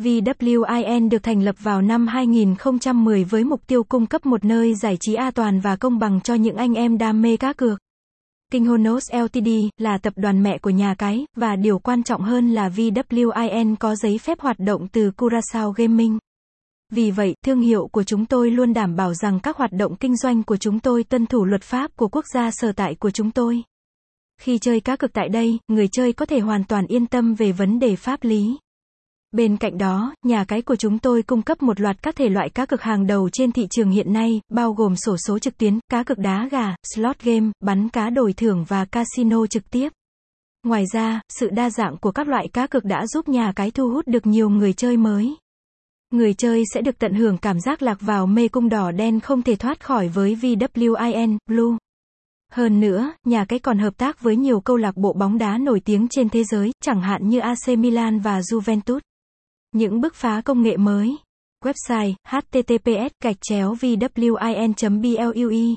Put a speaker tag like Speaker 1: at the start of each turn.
Speaker 1: VWIN được thành lập vào năm 2010 với mục tiêu cung cấp một nơi giải trí an toàn và công bằng cho những anh em đam mê cá cược. Kinh Honos Ltd là tập đoàn mẹ của nhà cái, và điều quan trọng hơn là VWIN có giấy phép hoạt động từ Curaçao Gaming. Vì vậy, thương hiệu của chúng tôi luôn đảm bảo rằng các hoạt động kinh doanh của chúng tôi tuân thủ luật pháp của quốc gia sở tại của chúng tôi. Khi chơi cá cược tại đây, người chơi có thể hoàn toàn yên tâm về vấn đề pháp lý. Bên cạnh đó, nhà cái của chúng tôi cung cấp một loạt các thể loại cá cược hàng đầu trên thị trường hiện nay, bao gồm sổ số trực tuyến, cá cược đá gà, slot game, bắn cá đổi thưởng và casino trực tiếp. Ngoài ra, sự đa dạng của các loại cá cược đã giúp nhà cái thu hút được nhiều người chơi mới. Người chơi sẽ được tận hưởng cảm giác lạc vào mê cung đỏ đen không thể thoát khỏi với VWIN, Blue. Hơn nữa, nhà cái còn hợp tác với nhiều câu lạc bộ bóng đá nổi tiếng trên thế giới, chẳng hạn như AC Milan và Juventus. Những bước phá công nghệ mới. Website https gạch chéo vwin.blue